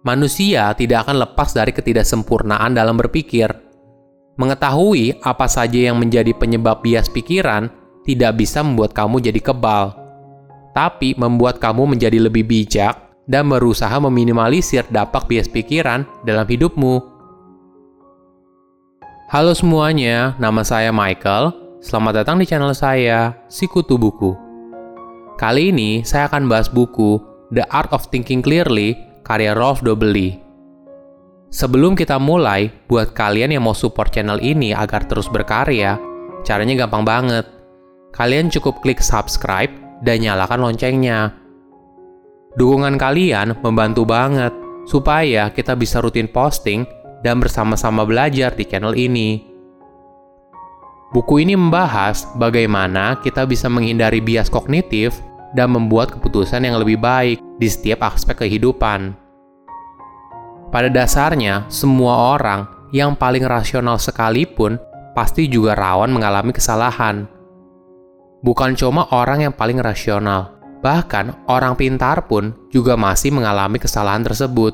Manusia tidak akan lepas dari ketidaksempurnaan dalam berpikir. Mengetahui apa saja yang menjadi penyebab bias pikiran tidak bisa membuat kamu jadi kebal, tapi membuat kamu menjadi lebih bijak dan berusaha meminimalisir dampak bias pikiran dalam hidupmu. Halo semuanya, nama saya Michael. Selamat datang di channel saya, Sikutu Buku. Kali ini saya akan bahas buku The Art of Thinking Clearly karya Rolf Dobelli. Sebelum kita mulai, buat kalian yang mau support channel ini agar terus berkarya, caranya gampang banget. Kalian cukup klik subscribe dan nyalakan loncengnya. Dukungan kalian membantu banget supaya kita bisa rutin posting dan bersama-sama belajar di channel ini. Buku ini membahas bagaimana kita bisa menghindari bias kognitif dan membuat keputusan yang lebih baik di setiap aspek kehidupan. Pada dasarnya, semua orang yang paling rasional sekalipun pasti juga rawan mengalami kesalahan. Bukan cuma orang yang paling rasional, bahkan orang pintar pun juga masih mengalami kesalahan tersebut.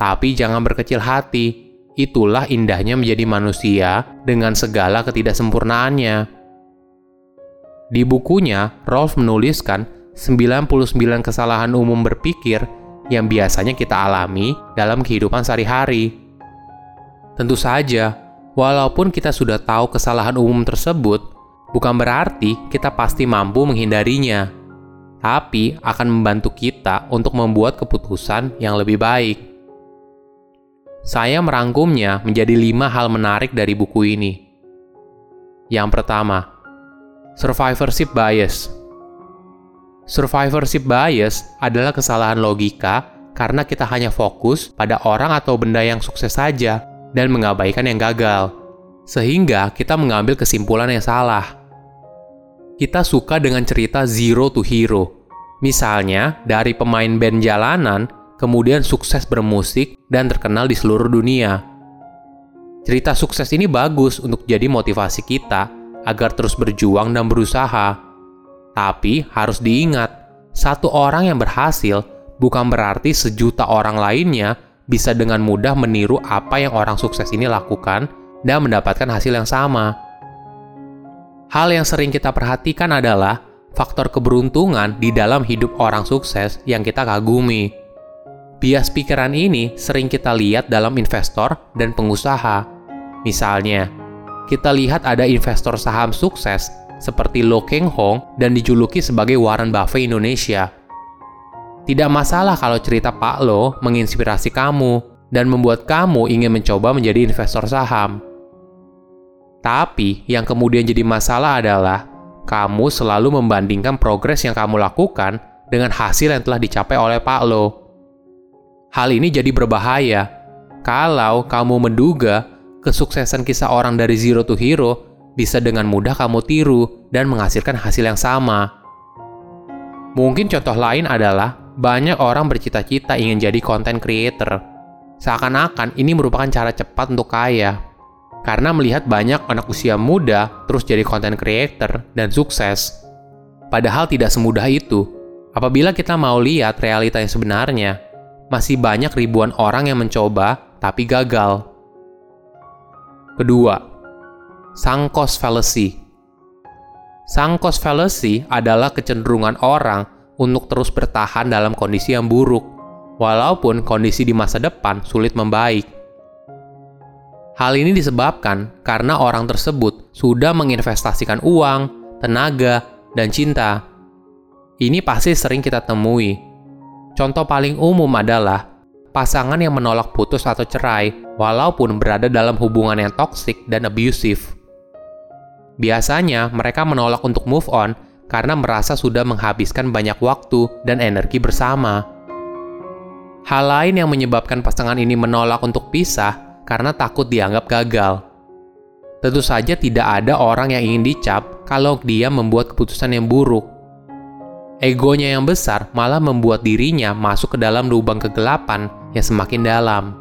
Tapi jangan berkecil hati, itulah indahnya menjadi manusia dengan segala ketidaksempurnaannya. Di bukunya, Rolf menuliskan 99 kesalahan umum berpikir yang biasanya kita alami dalam kehidupan sehari-hari. Tentu saja, walaupun kita sudah tahu kesalahan umum tersebut, bukan berarti kita pasti mampu menghindarinya, tapi akan membantu kita untuk membuat keputusan yang lebih baik. Saya merangkumnya menjadi lima hal menarik dari buku ini. Yang pertama, survivorship bias Survivorship bias adalah kesalahan logika karena kita hanya fokus pada orang atau benda yang sukses saja dan mengabaikan yang gagal. Sehingga kita mengambil kesimpulan yang salah. Kita suka dengan cerita zero to hero. Misalnya, dari pemain band jalanan, kemudian sukses bermusik dan terkenal di seluruh dunia. Cerita sukses ini bagus untuk jadi motivasi kita agar terus berjuang dan berusaha tapi harus diingat, satu orang yang berhasil bukan berarti sejuta orang lainnya bisa dengan mudah meniru apa yang orang sukses ini lakukan dan mendapatkan hasil yang sama. Hal yang sering kita perhatikan adalah faktor keberuntungan di dalam hidup orang sukses yang kita kagumi. Bias pikiran ini sering kita lihat dalam investor dan pengusaha. Misalnya, kita lihat ada investor saham sukses seperti Lo Keng Hong dan dijuluki sebagai Warren Buffett Indonesia. Tidak masalah kalau cerita Pak Lo menginspirasi kamu dan membuat kamu ingin mencoba menjadi investor saham. Tapi yang kemudian jadi masalah adalah kamu selalu membandingkan progres yang kamu lakukan dengan hasil yang telah dicapai oleh Pak Lo. Hal ini jadi berbahaya kalau kamu menduga kesuksesan kisah orang dari zero to hero bisa dengan mudah kamu tiru dan menghasilkan hasil yang sama. Mungkin contoh lain adalah banyak orang bercita-cita ingin jadi content creator. Seakan-akan ini merupakan cara cepat untuk kaya. Karena melihat banyak anak usia muda terus jadi content creator dan sukses. Padahal tidak semudah itu. Apabila kita mau lihat realita yang sebenarnya, masih banyak ribuan orang yang mencoba tapi gagal. Kedua, sunk cost fallacy. Sunk fallacy adalah kecenderungan orang untuk terus bertahan dalam kondisi yang buruk, walaupun kondisi di masa depan sulit membaik. Hal ini disebabkan karena orang tersebut sudah menginvestasikan uang, tenaga, dan cinta. Ini pasti sering kita temui. Contoh paling umum adalah pasangan yang menolak putus atau cerai, walaupun berada dalam hubungan yang toksik dan abusive. Biasanya mereka menolak untuk move on karena merasa sudah menghabiskan banyak waktu dan energi bersama. Hal lain yang menyebabkan pasangan ini menolak untuk pisah karena takut dianggap gagal. Tentu saja tidak ada orang yang ingin dicap kalau dia membuat keputusan yang buruk. Egonya yang besar malah membuat dirinya masuk ke dalam lubang kegelapan yang semakin dalam.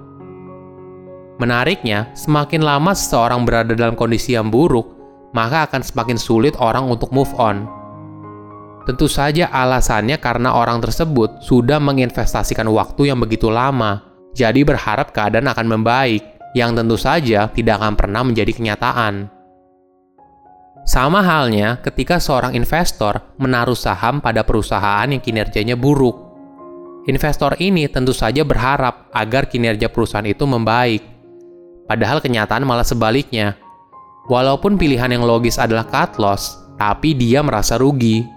Menariknya, semakin lama seseorang berada dalam kondisi yang buruk, maka akan semakin sulit orang untuk move on. Tentu saja alasannya karena orang tersebut sudah menginvestasikan waktu yang begitu lama, jadi berharap keadaan akan membaik, yang tentu saja tidak akan pernah menjadi kenyataan. Sama halnya ketika seorang investor menaruh saham pada perusahaan yang kinerjanya buruk. Investor ini tentu saja berharap agar kinerja perusahaan itu membaik. Padahal kenyataan malah sebaliknya. Walaupun pilihan yang logis adalah cut loss, tapi dia merasa rugi.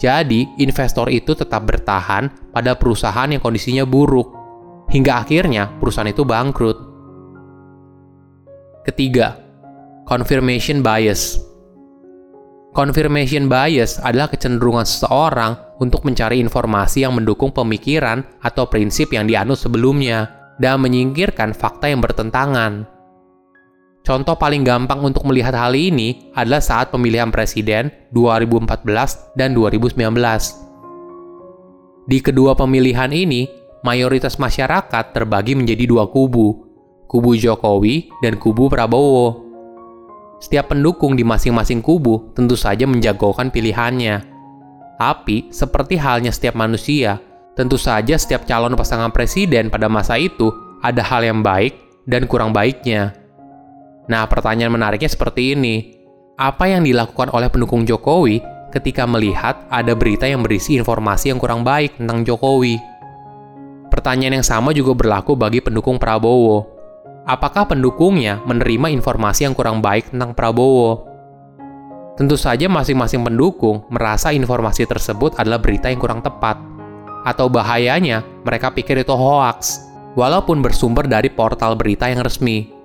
Jadi, investor itu tetap bertahan pada perusahaan yang kondisinya buruk, hingga akhirnya perusahaan itu bangkrut. Ketiga, confirmation bias. Confirmation bias adalah kecenderungan seseorang untuk mencari informasi yang mendukung pemikiran atau prinsip yang dianut sebelumnya dan menyingkirkan fakta yang bertentangan. Contoh paling gampang untuk melihat hal ini adalah saat pemilihan presiden 2014 dan 2019. Di kedua pemilihan ini, mayoritas masyarakat terbagi menjadi dua kubu, kubu Jokowi dan kubu Prabowo. Setiap pendukung di masing-masing kubu tentu saja menjagokan pilihannya. Tapi, seperti halnya setiap manusia, tentu saja setiap calon pasangan presiden pada masa itu ada hal yang baik dan kurang baiknya. Nah, pertanyaan menariknya seperti ini. Apa yang dilakukan oleh pendukung Jokowi ketika melihat ada berita yang berisi informasi yang kurang baik tentang Jokowi? Pertanyaan yang sama juga berlaku bagi pendukung Prabowo apakah pendukungnya menerima informasi yang kurang baik tentang Prabowo. Tentu saja masing-masing pendukung merasa informasi tersebut adalah berita yang kurang tepat. Atau bahayanya, mereka pikir itu hoax, walaupun bersumber dari portal berita yang resmi.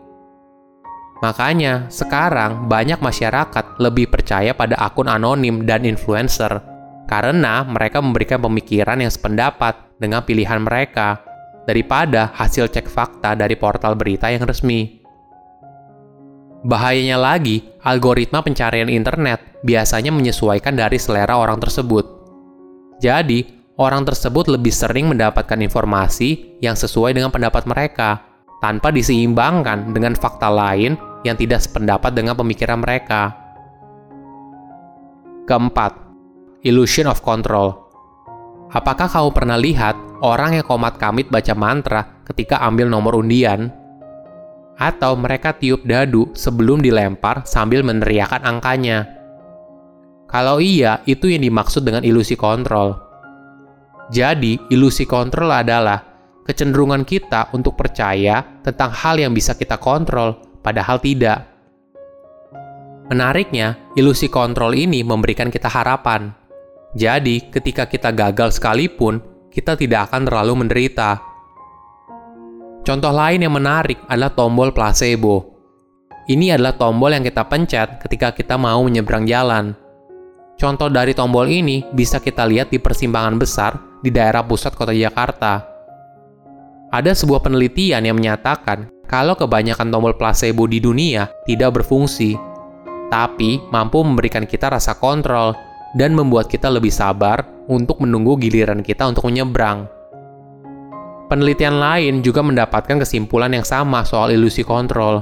Makanya, sekarang banyak masyarakat lebih percaya pada akun anonim dan influencer, karena mereka memberikan pemikiran yang sependapat dengan pilihan mereka daripada hasil cek fakta dari portal berita yang resmi. Bahayanya lagi, algoritma pencarian internet biasanya menyesuaikan dari selera orang tersebut. Jadi, orang tersebut lebih sering mendapatkan informasi yang sesuai dengan pendapat mereka, tanpa diseimbangkan dengan fakta lain yang tidak sependapat dengan pemikiran mereka. Keempat, illusion of control. Apakah kamu pernah lihat orang yang komat kamit baca mantra ketika ambil nomor undian? Atau mereka tiup dadu sebelum dilempar sambil meneriakan angkanya? Kalau iya, itu yang dimaksud dengan ilusi kontrol. Jadi, ilusi kontrol adalah kecenderungan kita untuk percaya tentang hal yang bisa kita kontrol, padahal tidak. Menariknya, ilusi kontrol ini memberikan kita harapan. Jadi, ketika kita gagal sekalipun, kita tidak akan terlalu menderita. Contoh lain yang menarik adalah tombol placebo. Ini adalah tombol yang kita pencet ketika kita mau menyeberang jalan. Contoh dari tombol ini bisa kita lihat di persimpangan besar di daerah pusat kota Jakarta. Ada sebuah penelitian yang menyatakan kalau kebanyakan tombol placebo di dunia tidak berfungsi, tapi mampu memberikan kita rasa kontrol dan membuat kita lebih sabar untuk menunggu giliran kita untuk menyeberang. Penelitian lain juga mendapatkan kesimpulan yang sama soal ilusi kontrol.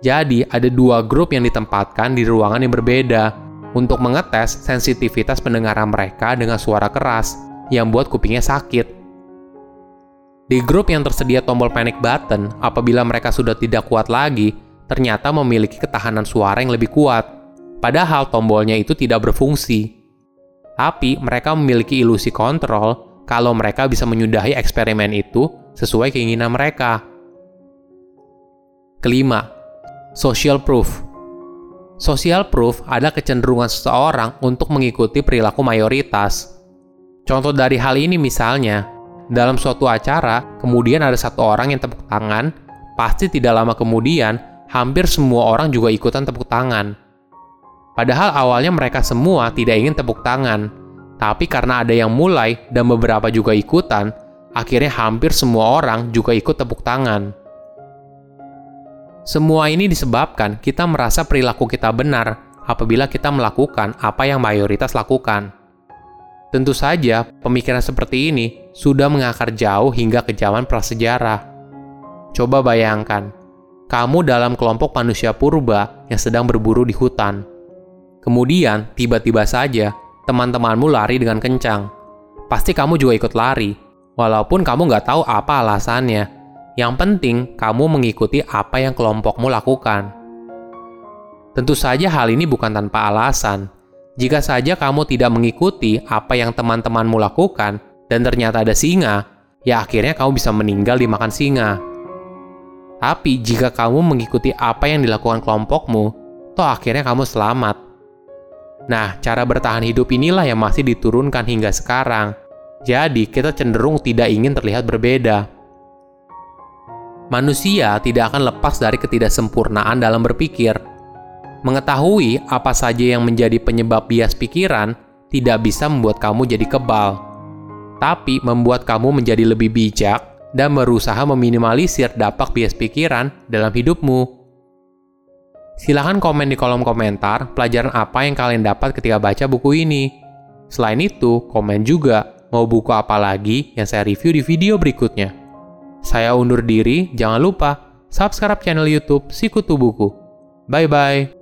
Jadi, ada dua grup yang ditempatkan di ruangan yang berbeda untuk mengetes sensitivitas pendengaran mereka dengan suara keras yang buat kupingnya sakit. Di grup yang tersedia tombol panic button, apabila mereka sudah tidak kuat lagi, ternyata memiliki ketahanan suara yang lebih kuat. Padahal tombolnya itu tidak berfungsi tapi mereka memiliki ilusi kontrol kalau mereka bisa menyudahi eksperimen itu sesuai keinginan mereka. Kelima, social proof. Social proof adalah kecenderungan seseorang untuk mengikuti perilaku mayoritas. Contoh dari hal ini misalnya, dalam suatu acara, kemudian ada satu orang yang tepuk tangan, pasti tidak lama kemudian, hampir semua orang juga ikutan tepuk tangan. Padahal awalnya mereka semua tidak ingin tepuk tangan, tapi karena ada yang mulai dan beberapa juga ikutan, akhirnya hampir semua orang juga ikut tepuk tangan. Semua ini disebabkan kita merasa perilaku kita benar apabila kita melakukan apa yang mayoritas lakukan. Tentu saja, pemikiran seperti ini sudah mengakar jauh hingga ke zaman prasejarah. Coba bayangkan, kamu dalam kelompok manusia purba yang sedang berburu di hutan Kemudian, tiba-tiba saja, teman-temanmu lari dengan kencang. Pasti kamu juga ikut lari. Walaupun kamu nggak tahu apa alasannya, yang penting kamu mengikuti apa yang kelompokmu lakukan. Tentu saja hal ini bukan tanpa alasan. Jika saja kamu tidak mengikuti apa yang teman-temanmu lakukan dan ternyata ada singa, ya akhirnya kamu bisa meninggal dimakan singa. Tapi jika kamu mengikuti apa yang dilakukan kelompokmu, toh akhirnya kamu selamat. Nah, cara bertahan hidup inilah yang masih diturunkan hingga sekarang. Jadi, kita cenderung tidak ingin terlihat berbeda. Manusia tidak akan lepas dari ketidaksempurnaan dalam berpikir. Mengetahui apa saja yang menjadi penyebab bias pikiran tidak bisa membuat kamu jadi kebal, tapi membuat kamu menjadi lebih bijak dan berusaha meminimalisir dampak bias pikiran dalam hidupmu. Silahkan komen di kolom komentar pelajaran apa yang kalian dapat ketika baca buku ini. Selain itu, komen juga mau buku apa lagi yang saya review di video berikutnya. Saya undur diri, jangan lupa subscribe channel YouTube Sikutu Buku. Bye-bye.